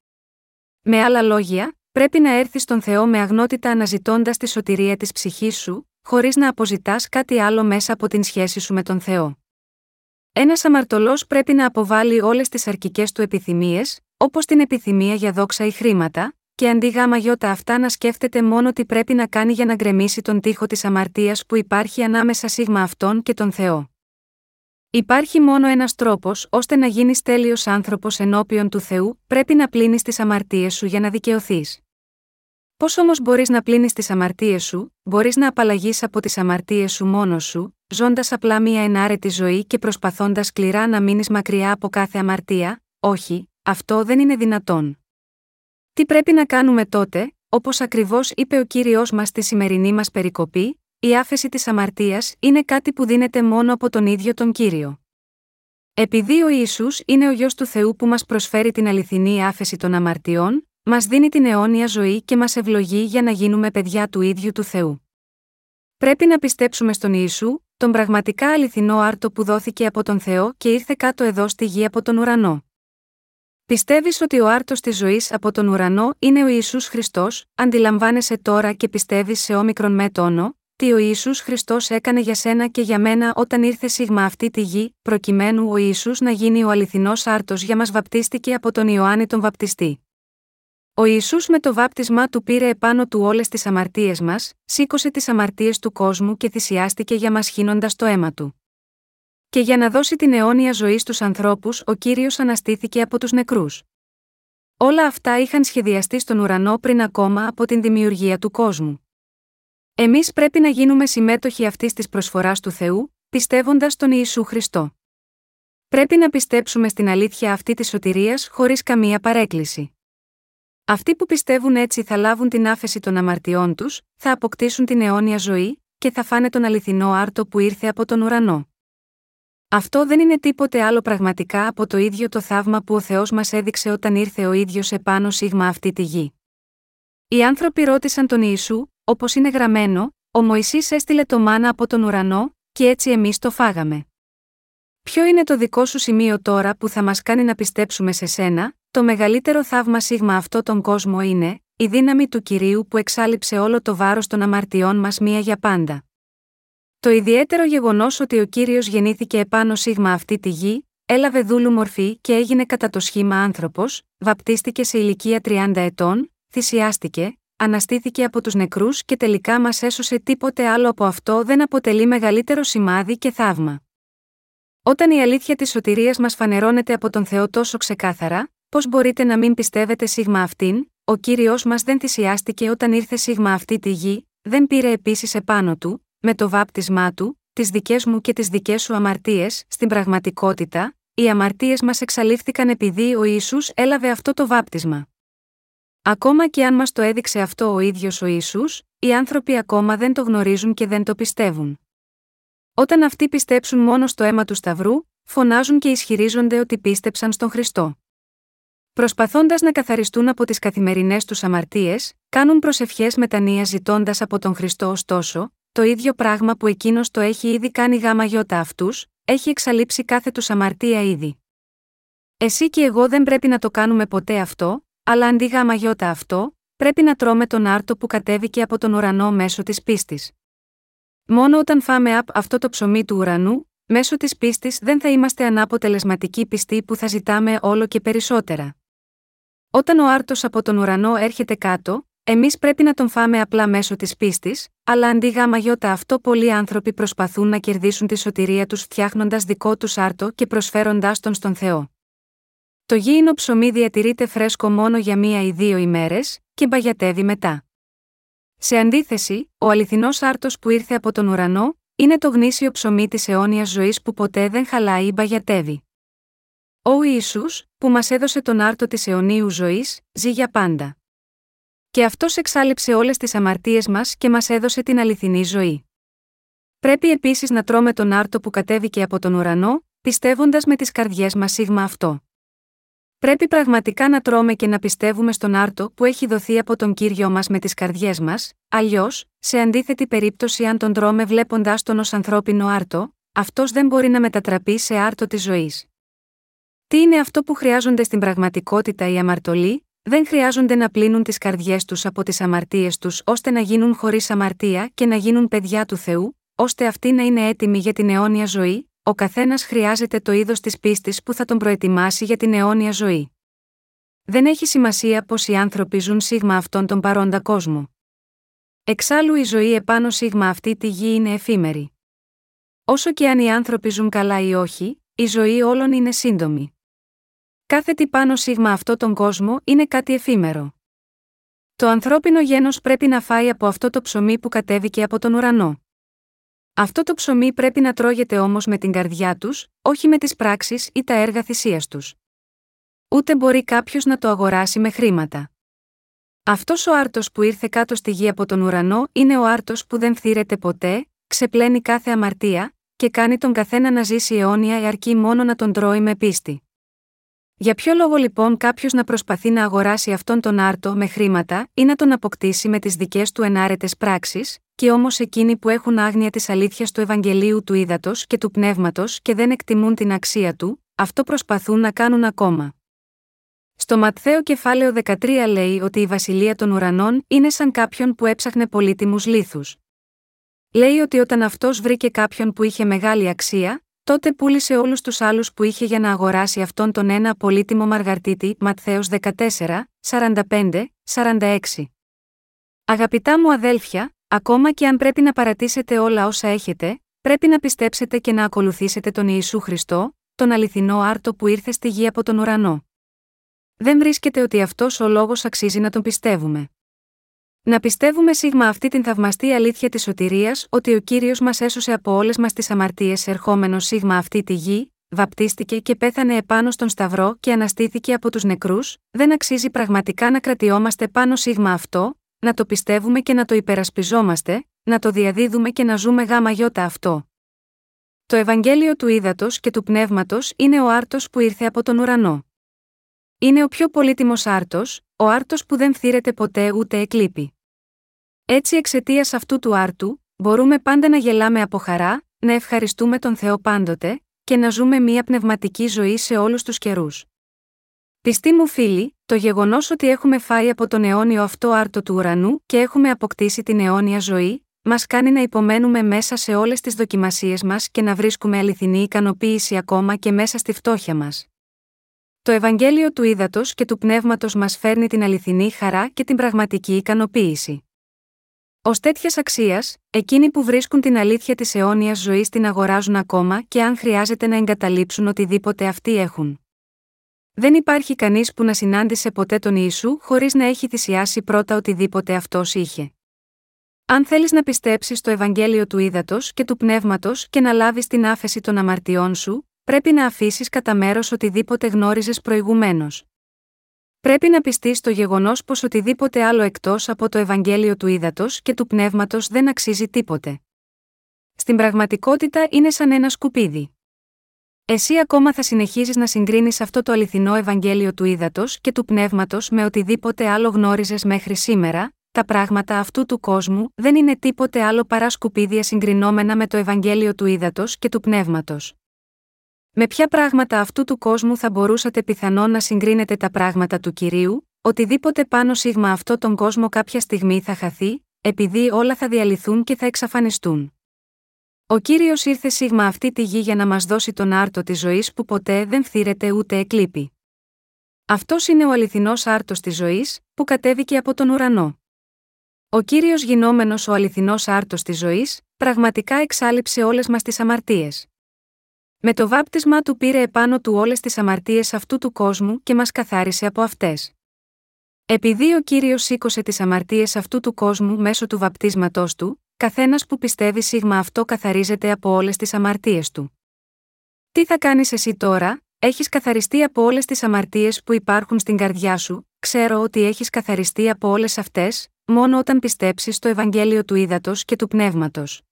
Με άλλα λόγια, Πρέπει να έρθεις στον Θεό με αγνότητα αναζητώντας τη σωτηρία της ψυχής σου, χωρίς να αποζητάς κάτι άλλο μέσα από την σχέση σου με τον Θεό. Ένας αμαρτωλός πρέπει να αποβάλει όλες τις αρκικέ του επιθυμίες, όπως την επιθυμία για δόξα ή χρήματα, και αντί γάμα γιώτα αυτά να σκέφτεται μόνο τι πρέπει να κάνει για να γκρεμίσει τον τοίχο της αμαρτίας που υπάρχει ανάμεσα σίγμα αυτόν και τον Θεό. Υπάρχει μόνο ένας τρόπος ώστε να γίνεις τέλειος άνθρωπος ενώπιον του Θεού, πρέπει να πλύνεις τις αμαρτίες σου για να δικαιωθείς. Πώς όμως μπορείς να πλύνεις τις αμαρτίες σου, μπορείς να απαλλαγείς από τις αμαρτίες σου μόνος σου, ζώντας απλά μία ενάρετη ζωή και προσπαθώντας σκληρά να μείνεις μακριά από κάθε αμαρτία, όχι, αυτό δεν είναι δυνατόν. Τι πρέπει να κάνουμε τότε, όπως ακριβώς είπε ο κύριος μας στη σημερινή μας περικοπή, η άφεση της αμαρτίας είναι κάτι που δίνεται μόνο από τον ίδιο τον κύριο. Επειδή ο Ισού είναι ο γιο του Θεού που μας προσφέρει την αληθινή άφεση των αμαρτιών, μας δίνει την αιώνια ζωή και μας ευλογεί για να γίνουμε παιδιά του ίδιου του Θεού. Πρέπει να πιστέψουμε στον Ιησού, τον πραγματικά αληθινό άρτο που δόθηκε από τον Θεό και ήρθε κάτω εδώ στη γη από τον ουρανό. Πιστεύεις ότι ο άρτος της ζωής από τον ουρανό είναι ο Ισού Χριστός, αντιλαμβάνεσαι τώρα και πιστεύεις σε όμικρον με τόνο, τι ο Ιησούς Χριστός έκανε για σένα και για μένα όταν ήρθε σίγμα αυτή τη γη, προκειμένου ο Ιησούς να γίνει ο αληθινός άρτος για μας βαπτίστηκε από τον Ιωάννη τον Βαπτιστή. Ο Ιησούς με το βάπτισμά του πήρε επάνω του όλες τις αμαρτίες μας, σήκωσε τις αμαρτίες του κόσμου και θυσιάστηκε για μας χύνοντας το αίμα του. Και για να δώσει την αιώνια ζωή στους ανθρώπους, ο κύριος αναστήθηκε από τους νεκρούς. Όλα αυτά είχαν σχεδιαστεί στον ουρανό πριν ακόμα από την δημιουργία του κόσμου. Εμείς πρέπει να γίνουμε συμμέτοχοι αυτής της προσφοράς του Θεού, πιστεύοντας τον Ιησού Χριστό. Πρέπει να πιστέψουμε στην αλήθεια αυτή της σωτηρίας χωρίς καμία παρέκκληση. Αυτοί που πιστεύουν έτσι θα λάβουν την άφεση των αμαρτιών τους, θα αποκτήσουν την αιώνια ζωή και θα φάνε τον αληθινό άρτο που ήρθε από τον ουρανό. Αυτό δεν είναι τίποτε άλλο πραγματικά από το ίδιο το θαύμα που ο Θεός μας έδειξε όταν ήρθε ο ίδιος επάνω σίγμα αυτή τη γη. Οι άνθρωποι ρώτησαν τον Ιησού, Όπως είναι γραμμένο, ο Μωυσής έστειλε το μάνα από τον ουρανό, και έτσι εμείς το φάγαμε. Ποιο είναι το δικό σου σημείο τώρα που θα μας κάνει να πιστέψουμε σε σένα, το μεγαλύτερο θαύμα σίγμα αυτό τον κόσμο είναι, η δύναμη του κυρίου που εξάλληψε όλο το βάρος των αμαρτιών μας μία για πάντα. Το ιδιαίτερο γεγονός ότι ο κύριος γεννήθηκε επάνω σίγμα αυτή τη γη, έλαβε δούλου μορφή και έγινε κατά το σχήμα άνθρωπος, βαπτίστηκε σε ηλικία 30 ετών, θυσιάστηκε, αναστήθηκε από τους νεκρούς και τελικά μας έσωσε τίποτε άλλο από αυτό δεν αποτελεί μεγαλύτερο σημάδι και θαύμα. Όταν η αλήθεια της σωτηρίας μας φανερώνεται από τον Θεό τόσο ξεκάθαρα, πώς μπορείτε να μην πιστεύετε σίγμα αυτήν, ο κύριος μας δεν θυσιάστηκε όταν ήρθε σίγμα αυτή τη γη, δεν πήρε επίσης επάνω του, με το βάπτισμά του, τις δικές μου και τις δικές σου αμαρτίες, στην πραγματικότητα, οι αμαρτίες μας εξαλείφθηκαν επειδή ο Ιησούς έλαβε αυτό το βάπτισμα. Ακόμα και αν μας το έδειξε αυτό ο ίδιος ο ίσου, οι άνθρωποι ακόμα δεν το γνωρίζουν και δεν το πιστεύουν. Όταν αυτοί πιστέψουν μόνο στο αίμα του Σταυρού, φωνάζουν και ισχυρίζονται ότι πίστεψαν στον Χριστό. Προσπαθώντας να καθαριστούν από τις καθημερινές τους αμαρτίες, κάνουν προσευχές μετανία ζητώντας από τον Χριστό ωστόσο, το ίδιο πράγμα που εκείνος το έχει ήδη κάνει γάμα γιώτα αυτούς, έχει εξαλείψει κάθε τους αμαρτία ήδη. Εσύ και εγώ δεν πρέπει να το κάνουμε ποτέ αυτό, αλλά αντί γάμα γιώτα αυτό, πρέπει να τρώμε τον άρτο που κατέβηκε από τον ουρανό μέσω της πίστης. Μόνο όταν φάμε απ' αυτό το ψωμί του ουρανού, μέσω της πίστης δεν θα είμαστε ανάποτελεσματικοί πιστοί που θα ζητάμε όλο και περισσότερα. Όταν ο άρτος από τον ουρανό έρχεται κάτω, εμείς πρέπει να τον φάμε απλά μέσω της πίστης, αλλά αντί γάμα γιώτα αυτό πολλοί άνθρωποι προσπαθούν να κερδίσουν τη σωτηρία τους φτιάχνοντας δικό τους άρτο και προσφέροντάς τον στον Θεό. Το γήινο ψωμί διατηρείται φρέσκο μόνο για μία ή δύο ημέρες, και μπαγιατεύει μετά. Σε αντίθεση, ο αληθινός άρτος που ήρθε από τον ουρανό, είναι το γνήσιο ψωμί της αιώνιας ζωής που ποτέ δεν χαλάει ή μπαγιατεύει. Ο Ισού, που μας έδωσε τον άρτο της αιωνίου ζωής, ζει για πάντα. Και αυτός εξάλληψε όλες τις αμαρτίες μας και μας έδωσε την αληθινή ζωή. Πρέπει επίσης να τρώμε τον άρτο που κατέβηκε από τον ουρανό, πιστεύοντας με τις καρδιές μας σίγμα αυτό. Πρέπει πραγματικά να τρώμε και να πιστεύουμε στον άρτο που έχει δοθεί από τον κύριο μας με τις καρδιές μας, αλλιώς, σε αντίθετη περίπτωση, αν τον τρώμε βλέποντά τον ως ανθρώπινο άρτο, αυτός δεν μπορεί να μετατραπεί σε άρτο της ζωής. Τι είναι αυτό που χρειάζονται στην πραγματικότητα οι αμαρτωλοί, δεν χρειάζονται να πλύνουν τις καρδιές τους από τις αμαρτίες τους ώστε να γίνουν χωρίς αμαρτία και να γίνουν παιδιά του Θεού, ώστε αυτοί να είναι έτοιμοι για την αιώνια ζωή, ο καθένας χρειάζεται το είδος της πίστης που θα τον προετοιμάσει για την αιώνια ζωή. Δεν έχει σημασία πω οι άνθρωποι ζουν σίγμα αυτόν τον παρόντα κόσμο. Εξάλλου η ζωή επάνω σίγμα αυτή τη γη είναι εφήμερη. Όσο και αν οι άνθρωποι ζουν καλά ή όχι, η ζωή όλων είναι σύντομη. Κάθε τι πάνω σίγμα αυτό τον κόσμο είναι κάτι εφήμερο. Το ανθρώπινο γένος πρέπει να φάει από αυτό το ψωμί που κατέβηκε από τον ουρανό. Αυτό το ψωμί πρέπει να τρώγεται όμως με την καρδιά τους, όχι με τις πράξεις ή τα έργα θυσίας τους. Ούτε μπορεί κάποιος να το αγοράσει με χρήματα. Αυτός ο άρτος που ήρθε κάτω στη γη από τον ουρανό είναι ο άρτος που δεν φθήρεται ποτέ, ξεπλένει κάθε αμαρτία, και κάνει τον καθένα να ζήσει αιώνια αρκεί μόνο να τον τρώει με πίστη. Για ποιο λόγο λοιπόν κάποιος να προσπαθεί να αγοράσει αυτόν τον άρτο με χρήματα ή να τον αποκτήσει με τις δικές του ενάρετες πράξεις, και όμως εκείνοι που έχουν άγνοια της αλήθειας του Ευαγγελίου του ύδατο και του πνεύματος και δεν εκτιμούν την αξία του, αυτό προσπαθούν να κάνουν ακόμα. Στο Ματθαίο κεφάλαιο 13 λέει ότι η βασιλεία των ουρανών είναι σαν κάποιον που έψαχνε πολύτιμους λίθους. Λέει ότι όταν αυτός βρήκε κάποιον που είχε μεγάλη αξία, τότε πούλησε όλους τους άλλους που είχε για να αγοράσει αυτόν τον ένα πολύτιμο μαργαρτίτη Ματθαίος 14, 45, 46. Αγαπητά μου αδέλφια, ακόμα και αν πρέπει να παρατήσετε όλα όσα έχετε, πρέπει να πιστέψετε και να ακολουθήσετε τον Ιησού Χριστό, τον αληθινό άρτο που ήρθε στη γη από τον ουρανό. Δεν βρίσκεται ότι αυτός ο λόγος αξίζει να τον πιστεύουμε. Να πιστεύουμε σίγμα αυτή την θαυμαστή αλήθεια της σωτηρίας ότι ο κύριος μας έσωσε από όλες μας τις αμαρτίες ερχόμενος σίγμα αυτή τη γη, βαπτίστηκε και πέθανε επάνω στον Σταυρό και αναστήθηκε από τους νεκρούς, δεν αξίζει πραγματικά να κρατιόμαστε πάνω σίγμα αυτό, να το πιστεύουμε και να το υπερασπιζόμαστε, να το διαδίδουμε και να ζούμε γάμα γιώτα αυτό. Το Ευαγγέλιο του Ήδατος και του Πνεύματος είναι ο άρτος που ήρθε από τον ουρανό. Είναι ο πιο πολύτιμος άρτος, ο άρτος που δεν θύρεται ποτέ ούτε εκλείπει. Έτσι εξαιτίας αυτού του άρτου, μπορούμε πάντα να γελάμε από χαρά, να ευχαριστούμε τον Θεό πάντοτε, και να ζούμε μια πνευματική ζωή σε όλους τους καιρούς. Πιστοί μου φίλοι, το γεγονός ότι έχουμε φάει από τον αιώνιο αυτό άρτο του ουρανού και έχουμε αποκτήσει την αιώνια ζωή, μας κάνει να υπομένουμε μέσα σε όλες τις δοκιμασίες μας και να βρίσκουμε αληθινή ικανοποίηση ακόμα και μέσα στη φτώχεια μας. Το Ευαγγέλιο του Ήδατος και του Πνεύματος μας φέρνει την αληθινή χαρά και την πραγματική ικανοποίηση. Ω τέτοιας αξίας, εκείνοι που βρίσκουν την αλήθεια της αιώνιας ζωής την αγοράζουν ακόμα και αν χρειάζεται να εγκαταλείψουν οτιδήποτε αυτοί έχουν. Δεν υπάρχει κανείς που να συνάντησε ποτέ τον Ιησού χωρίς να έχει θυσιάσει πρώτα οτιδήποτε αυτός είχε. Αν θέλεις να πιστέψεις στο Ευαγγέλιο του Ήδατος και του Πνεύματος και να λάβεις την άφεση των αμαρτιών σου, πρέπει να αφήσεις κατά μέρος οτιδήποτε γνώριζες προηγουμένως. Πρέπει να πιστείς στο γεγονός πως οτιδήποτε άλλο εκτός από το Ευαγγέλιο του Ήδατος και του Πνεύματος δεν αξίζει τίποτε. Στην πραγματικότητα είναι σαν ένα σκουπίδι. Εσύ ακόμα θα συνεχίζεις να συγκρίνεις αυτό το αληθινό Ευαγγέλιο του Ήδατος και του Πνεύματος με οτιδήποτε άλλο γνώριζες μέχρι σήμερα, τα πράγματα αυτού του κόσμου δεν είναι τίποτε άλλο παρά σκουπίδια συγκρινόμενα με το Ευαγγέλιο του Ήδατος και του Πνεύματος. Με ποια πράγματα αυτού του κόσμου θα μπορούσατε πιθανόν να συγκρίνετε τα πράγματα του κυρίου, οτιδήποτε πάνω σίγμα αυτό τον κόσμο κάποια στιγμή θα χαθεί, επειδή όλα θα διαλυθούν και θα εξαφανιστούν. Ο κύριος ήρθε σίγμα αυτή τη γη για να μας δώσει τον άρτο της ζωής που ποτέ δεν φθήρεται ούτε εκλείπει. Αυτός είναι ο αληθινός άρτος της ζωής, που κατέβηκε από τον ουρανό. Ο κύριος γινόμενος ο αληθινός άρτος της ζωής, πραγματικά εξάλληψε όλες μας τις αμαρτίες. Με το βάπτισμά του πήρε επάνω του όλες τις αμαρτίες αυτού του κόσμου και μας καθάρισε από αυτές. Επειδή ο κύριος σήκωσε τις αμαρτίες αυτού του κόσμου μέσω του βαπτίσματός του, καθένας που πιστεύει σίγμα αυτό καθαρίζεται από όλες τις αμαρτίες του. Τι θα κάνεις εσύ τώρα, έχεις καθαριστεί από όλες τις αμαρτίες που υπάρχουν στην καρδιά σου, ξέρω ότι έχεις καθαριστεί από όλες αυτές, μόνο όταν πιστέψεις στο Ευαγγέλιο του Ήδατος και του Πνεύματος.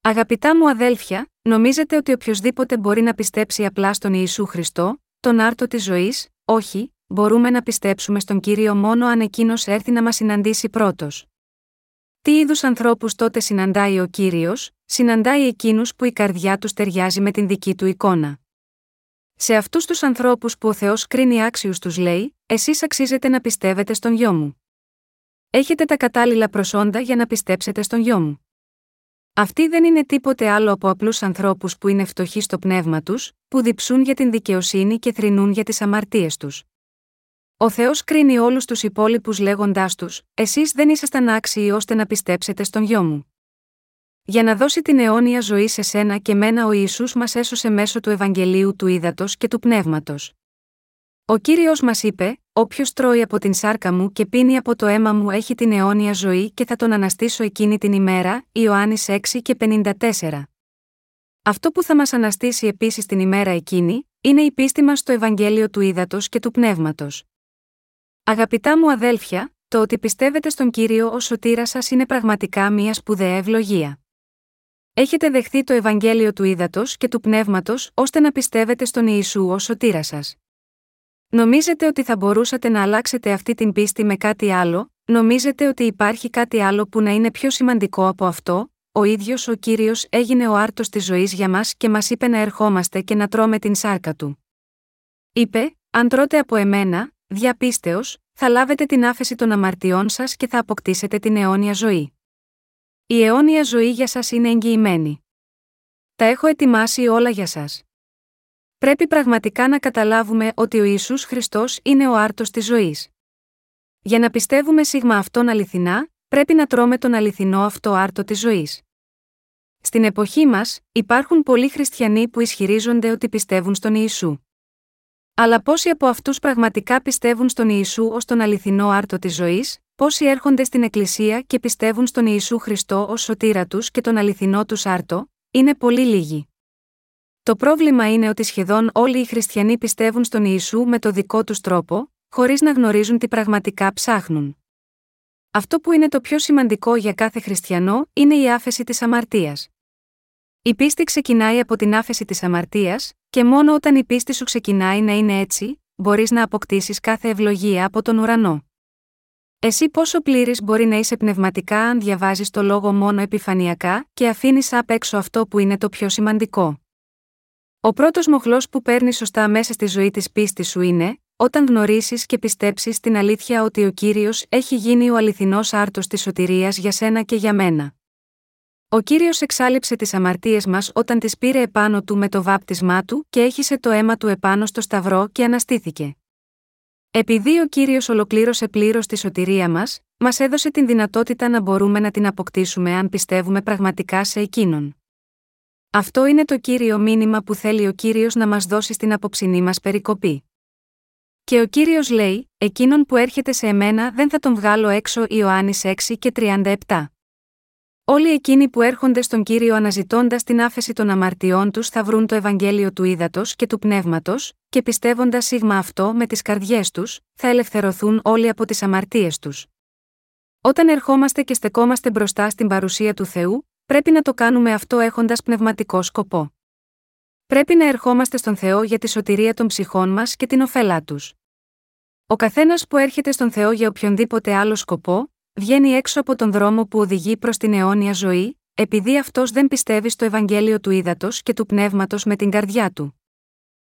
Αγαπητά μου αδέλφια, νομίζετε ότι οποιοδήποτε μπορεί να πιστέψει απλά στον Ιησού Χριστό, τον άρτο της ζωής, όχι, μπορούμε να πιστέψουμε στον κύριο μόνο αν εκείνος έρθει να μας συναντήσει πρώτος. Τι είδους ανθρώπους τότε συναντάει ο κύριος, συναντάει εκείνους που η καρδιά τους ταιριάζει με την δική του εικόνα. Σε αυτούς τους ανθρώπους που ο Θεός κρίνει άξιους τους λέει: Εσείς αξίζετε να πιστεύετε στον γιο μου. Έχετε τα κατάλληλα προσόντα για να πιστέψετε στον γιο μου. Αυτοί δεν είναι τίποτε άλλο από απλούς ανθρώπους που είναι φτωχοί στο πνεύμα τους, που διψούν για την δικαιοσύνη και θρυνούν για τις αμαρτίες τους. Ο Θεός κρίνει όλους τους υπόλοιπους λέγοντάς τους: Εσείς δεν ήσασταν άξιοι ώστε να πιστέψετε στον γιο μου. Για να δώσει την αιώνια ζωή σε σένα και μένα ο Ισού μας έσωσε μέσω του Ευαγγελίου του Ήδατος και του Πνεύματος. Ο κύριος μας είπε: Όποιος τρώει από την σάρκα μου και πίνει από το αίμα μου έχει την αιώνια ζωή και θα τον αναστήσω εκείνη την ημέρα, Ιωάννης 6 και 54. Αυτό που θα μας αναστήσει επίσης την ημέρα εκείνη, είναι η πίστη μας στο Ευαγγέλιο του Ήδατος και του Πνεύματος. Αγαπητά μου αδέλφια, το ότι πιστεύετε στον κύριο ως σωτήρα σας είναι πραγματικά μια σπουδαία ευλογία. Έχετε δεχθεί το Ευαγγέλιο του ύδατο και του πνεύματος ώστε να πιστεύετε στον Ιησού ως σωτήρα σας. Νομίζετε ότι θα μπορούσατε να αλλάξετε αυτή την πίστη με κάτι άλλο, νομίζετε ότι υπάρχει κάτι άλλο που να είναι πιο σημαντικό από αυτό, ο ίδιος ο κύριος έγινε ο άρτος της ζωής για μας και μας είπε να ερχόμαστε και να τρώμε την σάρκα του. Είπε, αν τρώτε από εμένα, διαπίστεως, θα λάβετε την άφεση των αμαρτιών σας και θα αποκτήσετε την αιώνια ζωή. Η αιώνια ζωή για σας είναι εγγυημένη. Τα έχω ετοιμάσει όλα για σας. Πρέπει πραγματικά να καταλάβουμε ότι ο Ιησούς Χριστός είναι ο άρτος της ζωής. Για να πιστεύουμε σίγμα αυτόν αληθινά, πρέπει να τρώμε τον αληθινό αυτό άρτο της ζωής. Στην εποχή μας, υπάρχουν πολλοί χριστιανοί που ισχυρίζονται ότι πιστεύουν στον Ιησού. Αλλά πόσοι από αυτούς πραγματικά πιστεύουν στον Ιησού ως τον αληθινό άρτο της ζωής, πόσοι έρχονται στην Εκκλησία και πιστεύουν στον Ιησού Χριστό ως σωτήρα τους και τον αληθινό τους άρτο, είναι πολύ λίγοι. Το πρόβλημα είναι ότι σχεδόν όλοι οι χριστιανοί πιστεύουν στον Ιησού με το δικό τους τρόπο, χωρίς να γνωρίζουν τι πραγματικά ψάχνουν. Αυτό που είναι το πιο σημαντικό για κάθε χριστιανό είναι η άφεση της αμαρτίας. Η πίστη ξεκινάει από την άφεση της αμαρτίας, και μόνο όταν η πίστη σου ξεκινάει να είναι έτσι, μπορείς να αποκτήσεις κάθε ευλογία από τον ουρανό. Εσύ πόσο πλήρης μπορεί να είσαι πνευματικά αν διαβάζεις το λόγο μόνο επιφανειακά και αφήνεις απ' έξω αυτό που είναι το πιο σημαντικό. Ο πρώτος μοχλός που παίρνεις σωστά μέσα στη ζωή της πίστης σου είναι, όταν γνωρίσει και πιστέψεις την αλήθεια ότι ο κύριος έχει γίνει ο αληθινός άρτος της σωτηρίας για σένα και για μένα. Ο κύριος εξάλληψε τις αμαρτίες μας όταν τις πήρε επάνω του με το βάπτισμά του και έχισε το αίμα του επάνω στο σταυρό και αναστήθηκε. Επειδή ο κύριος ολοκλήρωσε πλήρως τη σωτηρία μας, μας έδωσε την δυνατότητα να μπορούμε να την αποκτήσουμε αν πιστεύουμε πραγματικά σε εκείνον. Αυτό είναι το κύριο μήνυμα που θέλει ο κύριος να μας δώσει στην απόψινή μας περικοπή. Και ο κύριος λέει: Εκείνον που έρχεται σε εμένα δεν θα τον βγάλω έξω Ιωάννης 6 και 37. Όλοι εκείνοι που έρχονται στον κύριο αναζητώντας την άφεση των αμαρτιών τους θα βρουν το Ευαγγέλιο του ύδατο και του πνεύματος, και πιστεύοντας σίγμα αυτό με τις καρδιές τους, θα ελευθερωθούν όλοι από τις αμαρτίες τους. Όταν ερχόμαστε και στεκόμαστε μπροστά στην παρουσία του Θεού, πρέπει να το κάνουμε αυτό έχοντας πνευματικό σκοπό. Πρέπει να ερχόμαστε στον Θεό για τη σωτηρία των ψυχών μας και την ωφέλα τους. Ο καθένας που έρχεται στον Θεό για οποιονδήποτε άλλο σκοπό, βγαίνει έξω από τον δρόμο που οδηγεί προς την αιώνια ζωή, επειδή αυτός δεν πιστεύει στο Ευαγγέλιο του ύδατο και του πνεύματος με την καρδιά του.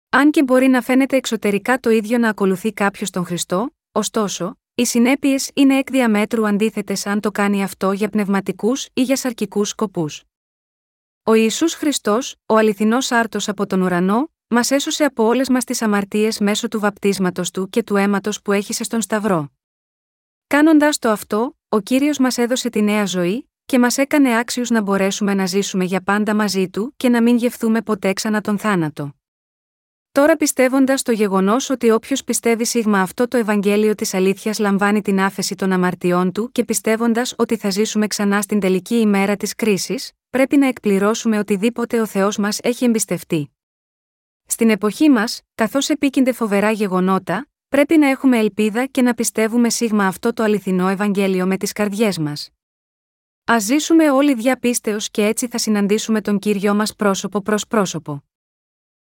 Αν και μπορεί να φαίνεται εξωτερικά το ίδιο να ακολουθεί κάποιος τον Χριστό, ωστόσο, οι συνέπειες είναι εκ διαμέτρου αντίθετες αν το κάνει αυτό για πνευματικούς ή για σαρκικούς σκοπούς. Ο Ισού Χριστός, ο αληθινός άρτος από τον ουρανό, μας έσωσε από όλες μας τις αμαρτίες μέσω του βαπτίσματος του και του αίματος που έχησε στον Σταυρό. Κάνοντα το αυτό, ο κύριος μας έδωσε τη νέα ζωή, και μας έκανε άξιους να μπορέσουμε να ζήσουμε για πάντα μαζί του και να μην γευθούμε ποτέ ξανά τον θάνατο. Τώρα πιστεύοντας το γεγονός ότι όποιος πιστεύει σίγμα αυτό το Ευαγγέλιο της αλήθειας λαμβάνει την άφεση των αμαρτιών του και πιστεύοντας ότι θα ζήσουμε ξανά στην τελική ημέρα της κρίσης, πρέπει να εκπληρώσουμε οτιδήποτε ο Θεός μας έχει εμπιστευτεί. Στην εποχή μας, καθώς επίκυνται φοβερά γεγονότα, πρέπει να έχουμε ελπίδα και να πιστεύουμε σίγμα αυτό το αληθινό Ευαγγέλιο με τις καρδιές μας. Α ζήσουμε όλοι διαπίστεως και έτσι θα συναντήσουμε τον κύριο μας πρόσωπο προς πρόσωπο.